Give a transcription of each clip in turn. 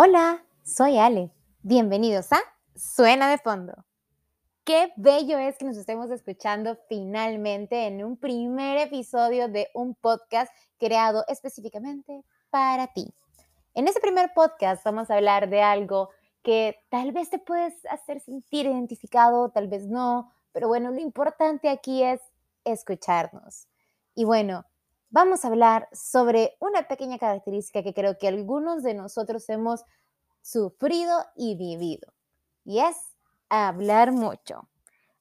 Hola, soy Ale. Bienvenidos a Suena de Fondo. Qué bello es que nos estemos escuchando finalmente en un primer episodio de un podcast creado específicamente para ti. En este primer podcast vamos a hablar de algo que tal vez te puedes hacer sentir identificado, tal vez no, pero bueno, lo importante aquí es escucharnos. Y bueno, vamos a hablar sobre una pequeña característica que creo que algunos de nosotros hemos sufrido y vivido, y es hablar mucho.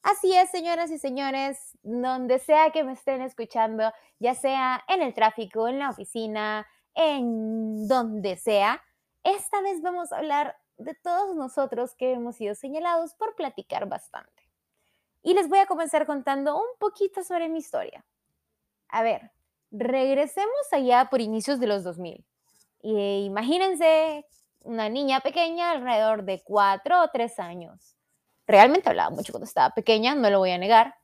Así es, señoras y señores, donde sea que me estén escuchando, ya sea en el tráfico, en la oficina, en donde sea, esta vez vamos a hablar de todos nosotros que hemos sido señalados por platicar bastante. Y les voy a comenzar contando un poquito sobre mi historia. A ver, regresemos allá por inicios de los 2000. Y imagínense una niña pequeña, alrededor de cuatro o tres años. Realmente hablaba mucho cuando estaba pequeña, no lo voy a negar.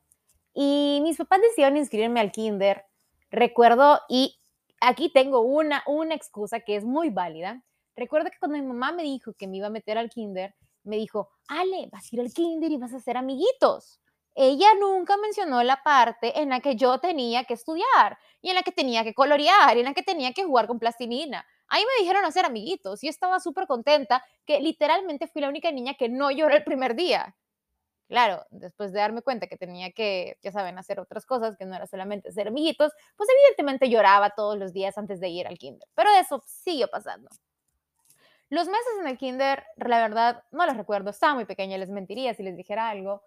Y mis papás decidieron inscribirme al kinder. Recuerdo, y aquí tengo una, una excusa que es muy válida. Recuerdo que cuando mi mamá me dijo que me iba a meter al kinder, me dijo, Ale, vas a ir al kinder y vas a hacer amiguitos ella nunca mencionó la parte en la que yo tenía que estudiar y en la que tenía que colorear y en la que tenía que jugar con plastilina. Ahí me dijeron hacer amiguitos y estaba súper contenta que literalmente fui la única niña que no lloró el primer día. Claro, después de darme cuenta que tenía que, ya saben, hacer otras cosas, que no era solamente hacer amiguitos, pues evidentemente lloraba todos los días antes de ir al kinder. Pero eso siguió pasando. Los meses en el kinder, la verdad, no los recuerdo, estaba muy pequeña, les mentiría si les dijera algo,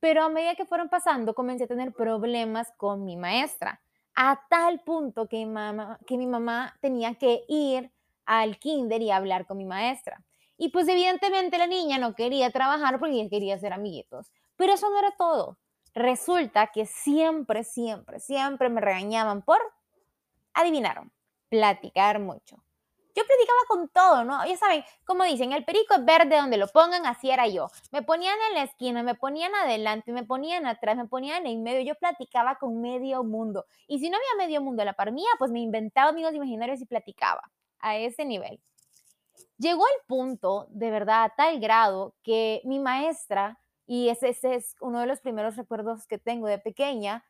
pero a medida que fueron pasando, comencé a tener problemas con mi maestra, a tal punto que mi mamá, que mi mamá tenía que ir al kinder y hablar con mi maestra. Y pues evidentemente la niña no quería trabajar porque quería ser amiguitos. Pero eso no era todo. Resulta que siempre, siempre, siempre me regañaban por, adivinaron, platicar mucho. Yo predicaba con todo, ¿no? Ya saben, como dicen, el perico es verde donde lo pongan, así era yo. Me ponían en la esquina, me ponían adelante, me ponían atrás, me ponían en medio. Yo platicaba con medio mundo. Y si no había medio mundo a la par mía, pues me inventaba amigos imaginarios y platicaba a ese nivel. Llegó el punto, de verdad, a tal grado que mi maestra, y ese, es uno de los primeros recuerdos que tengo de pequeña,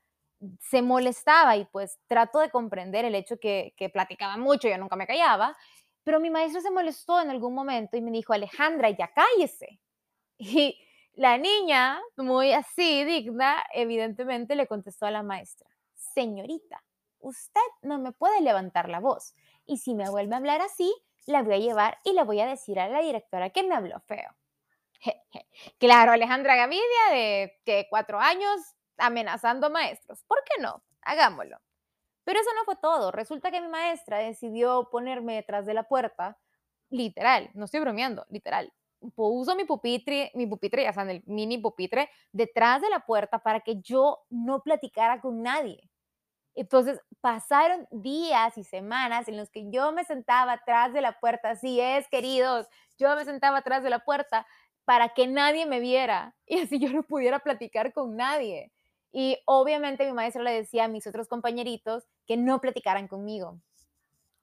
se molestaba y pues trato de comprender el hecho que, que platicaba mucho, yo nunca me callaba, pero mi maestro se molestó en algún momento y me dijo, Alejandra, ya cállese. Y la niña, muy así, digna, evidentemente le contestó a la maestra, señorita, usted no me puede levantar la voz. Y si me vuelve a hablar así, la voy a llevar y le voy a decir a la directora que me habló feo. Claro, Alejandra Gavidia, de que cuatro años, amenazando maestros. ¿Por qué no? Hagámoslo. Pero eso no fue todo. Resulta que mi maestra decidió ponerme detrás de la puerta, literal, no estoy bromeando, literal. Puso mi pupitre, mi pupitre, ya saben, el mini pupitre, detrás de la puerta para que yo no platicara con nadie. Entonces pasaron días y semanas en los que yo me sentaba atrás de la puerta, así es, queridos, yo me sentaba atrás de la puerta para que nadie me viera y así yo no pudiera platicar con nadie. Y obviamente mi maestra le decía a mis otros compañeritos que no platicaran conmigo.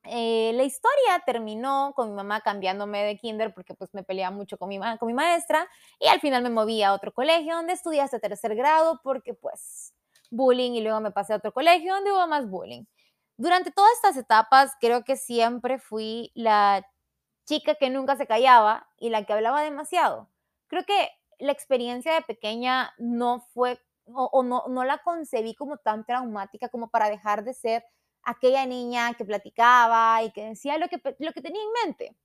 Eh, la historia terminó con mi mamá cambiándome de kinder porque pues me peleaba mucho con mi, con mi maestra y al final me moví a otro colegio donde estudié hasta tercer grado porque pues bullying y luego me pasé a otro colegio donde hubo más bullying. Durante todas estas etapas creo que siempre fui la chica que nunca se callaba y la que hablaba demasiado. Creo que la experiencia de pequeña no fue o, no, no la concebí como tan traumática como para dejar de ser aquella niña que platicaba y que decía lo que, lo que tenía en mente.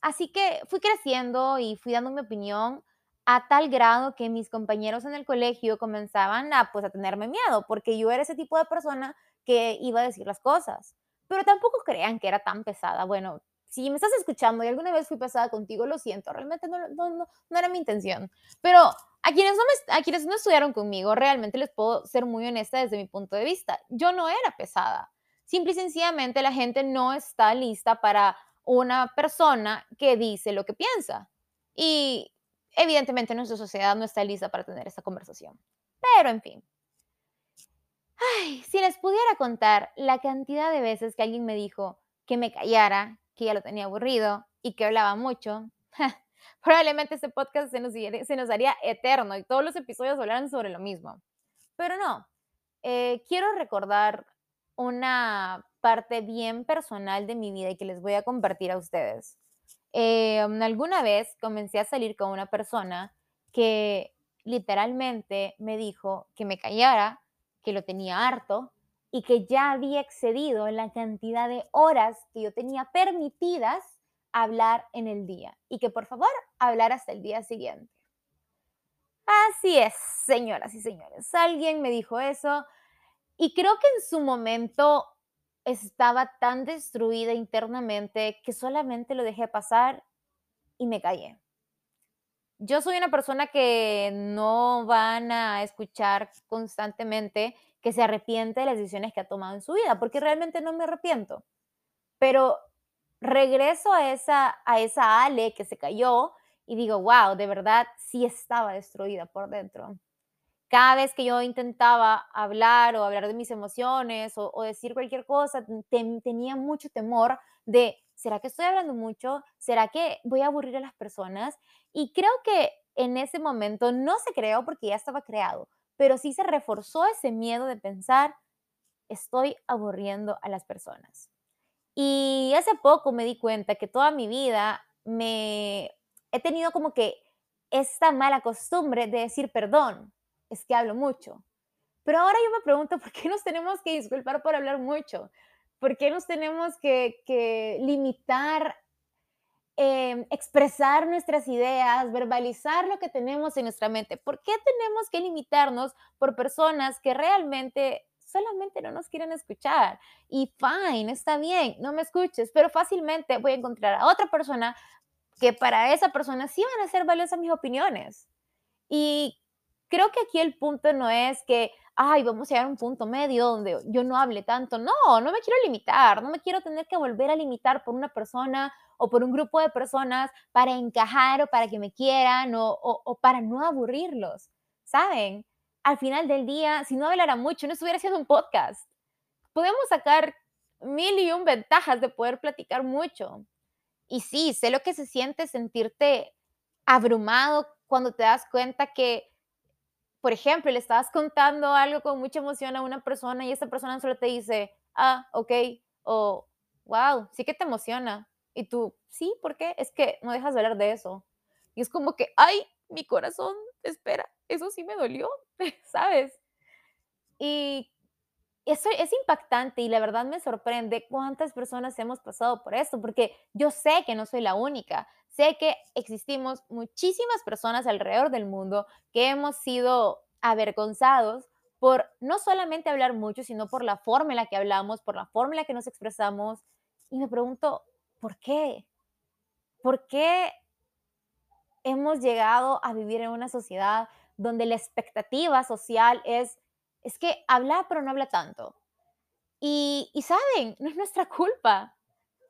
Así que fui creciendo y fui dando mi opinión a tal grado que mis compañeros en el colegio comenzaban a, pues, a tenerme miedo, porque yo era ese tipo de persona que iba a decir las cosas. Pero tampoco crean que era tan pesada. Bueno, si me estás escuchando y alguna vez fui pesada contigo, lo siento, realmente no, no, no, no era mi intención. Pero a quienes, no a quienes no estudiaron conmigo, realmente les puedo ser muy honesta desde mi punto de vista. Yo no era pesada. Simple y sencillamente la gente no está lista para una persona que dice lo que piensa. Y evidentemente nuestra sociedad no está lista para tener esa conversación. Pero en fin. Ay, si les pudiera contar la cantidad de veces que alguien me dijo que me callara, que ya lo tenía aburrido y que hablaba mucho, probablemente este podcast se nos, se nos haría eterno y todos los episodios hablaran sobre lo mismo. Pero no, eh, quiero recordar una parte bien personal de mi vida y que les voy a compartir a ustedes. Eh, alguna vez comencé a salir con una persona que literalmente me dijo que me callara, que lo tenía harto y que ya había excedido la cantidad de horas que yo tenía permitidas hablar en el día y que por favor hablar hasta el día siguiente. Así es, señoras y señores. Alguien me dijo eso y creo que en su momento estaba tan destruida internamente que solamente lo dejé pasar y me callé. Yo soy una persona que no van a escuchar constantemente que se arrepiente de las decisiones que ha tomado en su vida, porque realmente no me arrepiento. Pero regreso a esa, a esa Ale que se cayó y digo, wow, de verdad sí estaba destruida por dentro. Cada vez que yo intentaba hablar o hablar de mis emociones o, decir cualquier cosa, tenía mucho temor de, ¿será que estoy hablando mucho? ¿Será que voy a aburrir a las personas? Y creo que en ese momento no se creó porque ya estaba creado, pero sí se reforzó ese miedo de pensar, estoy aburriendo a las personas. Y hace poco me di cuenta que toda mi vida me he tenido como que esta mala costumbre de decir perdón, es que hablo mucho. Pero ahora yo me pregunto, ¿por qué nos tenemos que disculpar por hablar mucho? ¿Por qué nos tenemos que, limitar, em, expresar nuestras ideas, verbalizar lo que tenemos en nuestra mente? ¿Por qué tenemos que limitarnos por personas que realmente solamente no nos quieren escuchar. Y fine, está bien, no me escuches, pero fácilmente voy a encontrar a otra persona que para esa persona sí van a ser valiosas mis opiniones. Y creo que aquí el punto no es que, ay, vamos a llegar a un punto medio donde yo no hable tanto. No, no me quiero limitar, no me quiero tener que volver a limitar por una persona o por un grupo de personas para encajar o para que me quieran o, o para no aburrirlos. ¿Saben? Al final del día, si no hablara mucho, no estuviera haciendo un podcast. Podemos sacar mil y un ventajas de poder platicar mucho. Y sí, sé lo que se siente sentirte abrumado cuando te das cuenta que, por ejemplo, le estabas contando algo con mucha emoción a una persona y esa persona solo te dice, ah, ok, o wow, sí que te emociona. Y tú, sí, ¿por qué? Es que no dejas de hablar de eso. Y es como que, ay, mi corazón, espera, eso sí me dolió, ¿sabes? Y eso es impactante y la verdad me sorprende cuántas personas hemos pasado por esto, porque yo sé que no soy la única, sé que existimos muchísimas personas alrededor del mundo que hemos sido avergonzados por no solamente hablar mucho, sino por la forma en la que hablamos, por la forma en la que nos expresamos. Y me pregunto, ¿por qué? ¿Por qué hemos llegado a vivir en una sociedad donde la expectativa social es es que habla, pero no habla tanto. Y, y saben, no es nuestra culpa.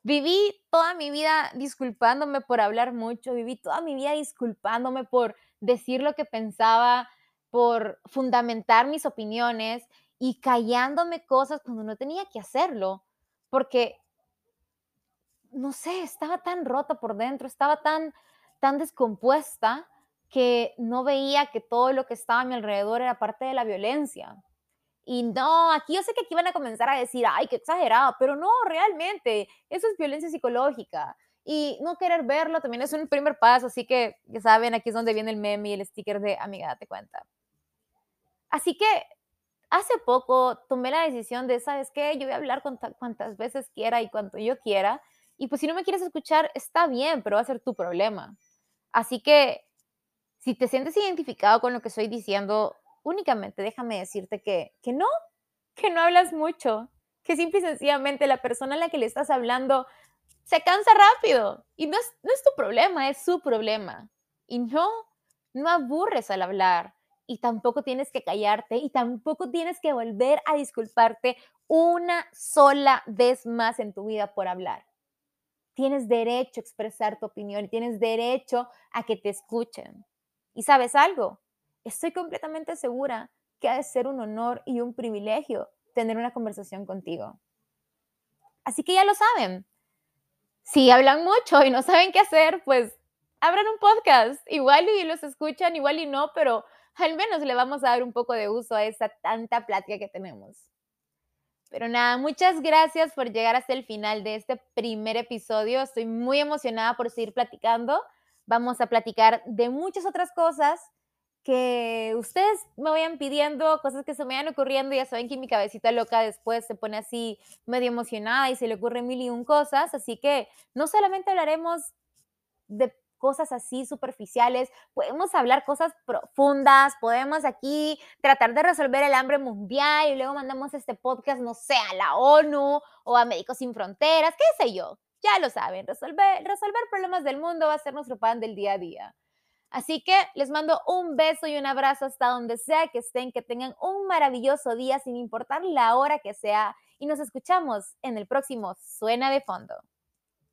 Viví toda mi vida disculpándome por hablar mucho, viví toda mi vida disculpándome por decir lo que pensaba, por fundamentar mis opiniones y callándome cosas cuando no tenía que hacerlo, porque, no sé, estaba tan rota por dentro, estaba tan, tan descompuesta que no veía que todo lo que estaba a mi alrededor era parte de la violencia. Y no, aquí yo sé que aquí van a comenzar a decir, ay, qué exagerado, pero no, realmente, eso es violencia psicológica. Y no querer verlo también es un primer paso, así que ya saben, aquí es donde viene el meme y el sticker de amiga, date cuenta. Así que hace poco tomé la decisión de, ¿sabes qué? Yo voy a hablar cuantas veces quiera y cuanto yo quiera. Y pues si no me quieres escuchar, está bien, pero va a ser tu problema. Así que si te sientes identificado con lo que estoy diciendo, únicamente déjame decirte que, que no, que no hablas mucho, que simple y sencillamente la persona a la que le estás hablando se cansa rápido y no es, no es tu problema, es su problema. Y no, no aburres al hablar y tampoco tienes que callarte y tampoco tienes que volver a disculparte una sola vez más en tu vida por hablar. Tienes derecho a expresar tu opinión tienes derecho a que te escuchen. Y sabes algo, estoy completamente segura que ha de ser un honor y un privilegio tener una conversación contigo. Así que ya lo saben. si hablan mucho y no saben qué hacer, pues abran un podcast. Igual y los escuchan, igual y no, pero al menos le vamos a dar un poco de uso a esa tanta plática que tenemos. Pero nada, muchas gracias por llegar hasta el final de este primer episodio. Estoy muy emocionada por seguir platicando. Vamos a platicar de muchas otras cosas que ustedes me vayan pidiendo, cosas que se me vayan ocurriendo. Ya saben que mi cabecita loca después se pone así medio emocionada y se le ocurren mil y un cosas. Así que no solamente hablaremos de cosas así superficiales, podemos hablar cosas profundas, podemos aquí tratar de resolver el hambre mundial y luego mandamos este podcast, no sé, a la ONU o a Médicos Sin Fronteras, qué sé yo. Ya lo saben, resolver, resolver problemas del mundo va a ser nuestro pan del día a día. Así que les mando un beso y un abrazo hasta donde sea que estén, que tengan un maravilloso día sin importar la hora que sea y nos escuchamos en el próximo Suena de Fondo.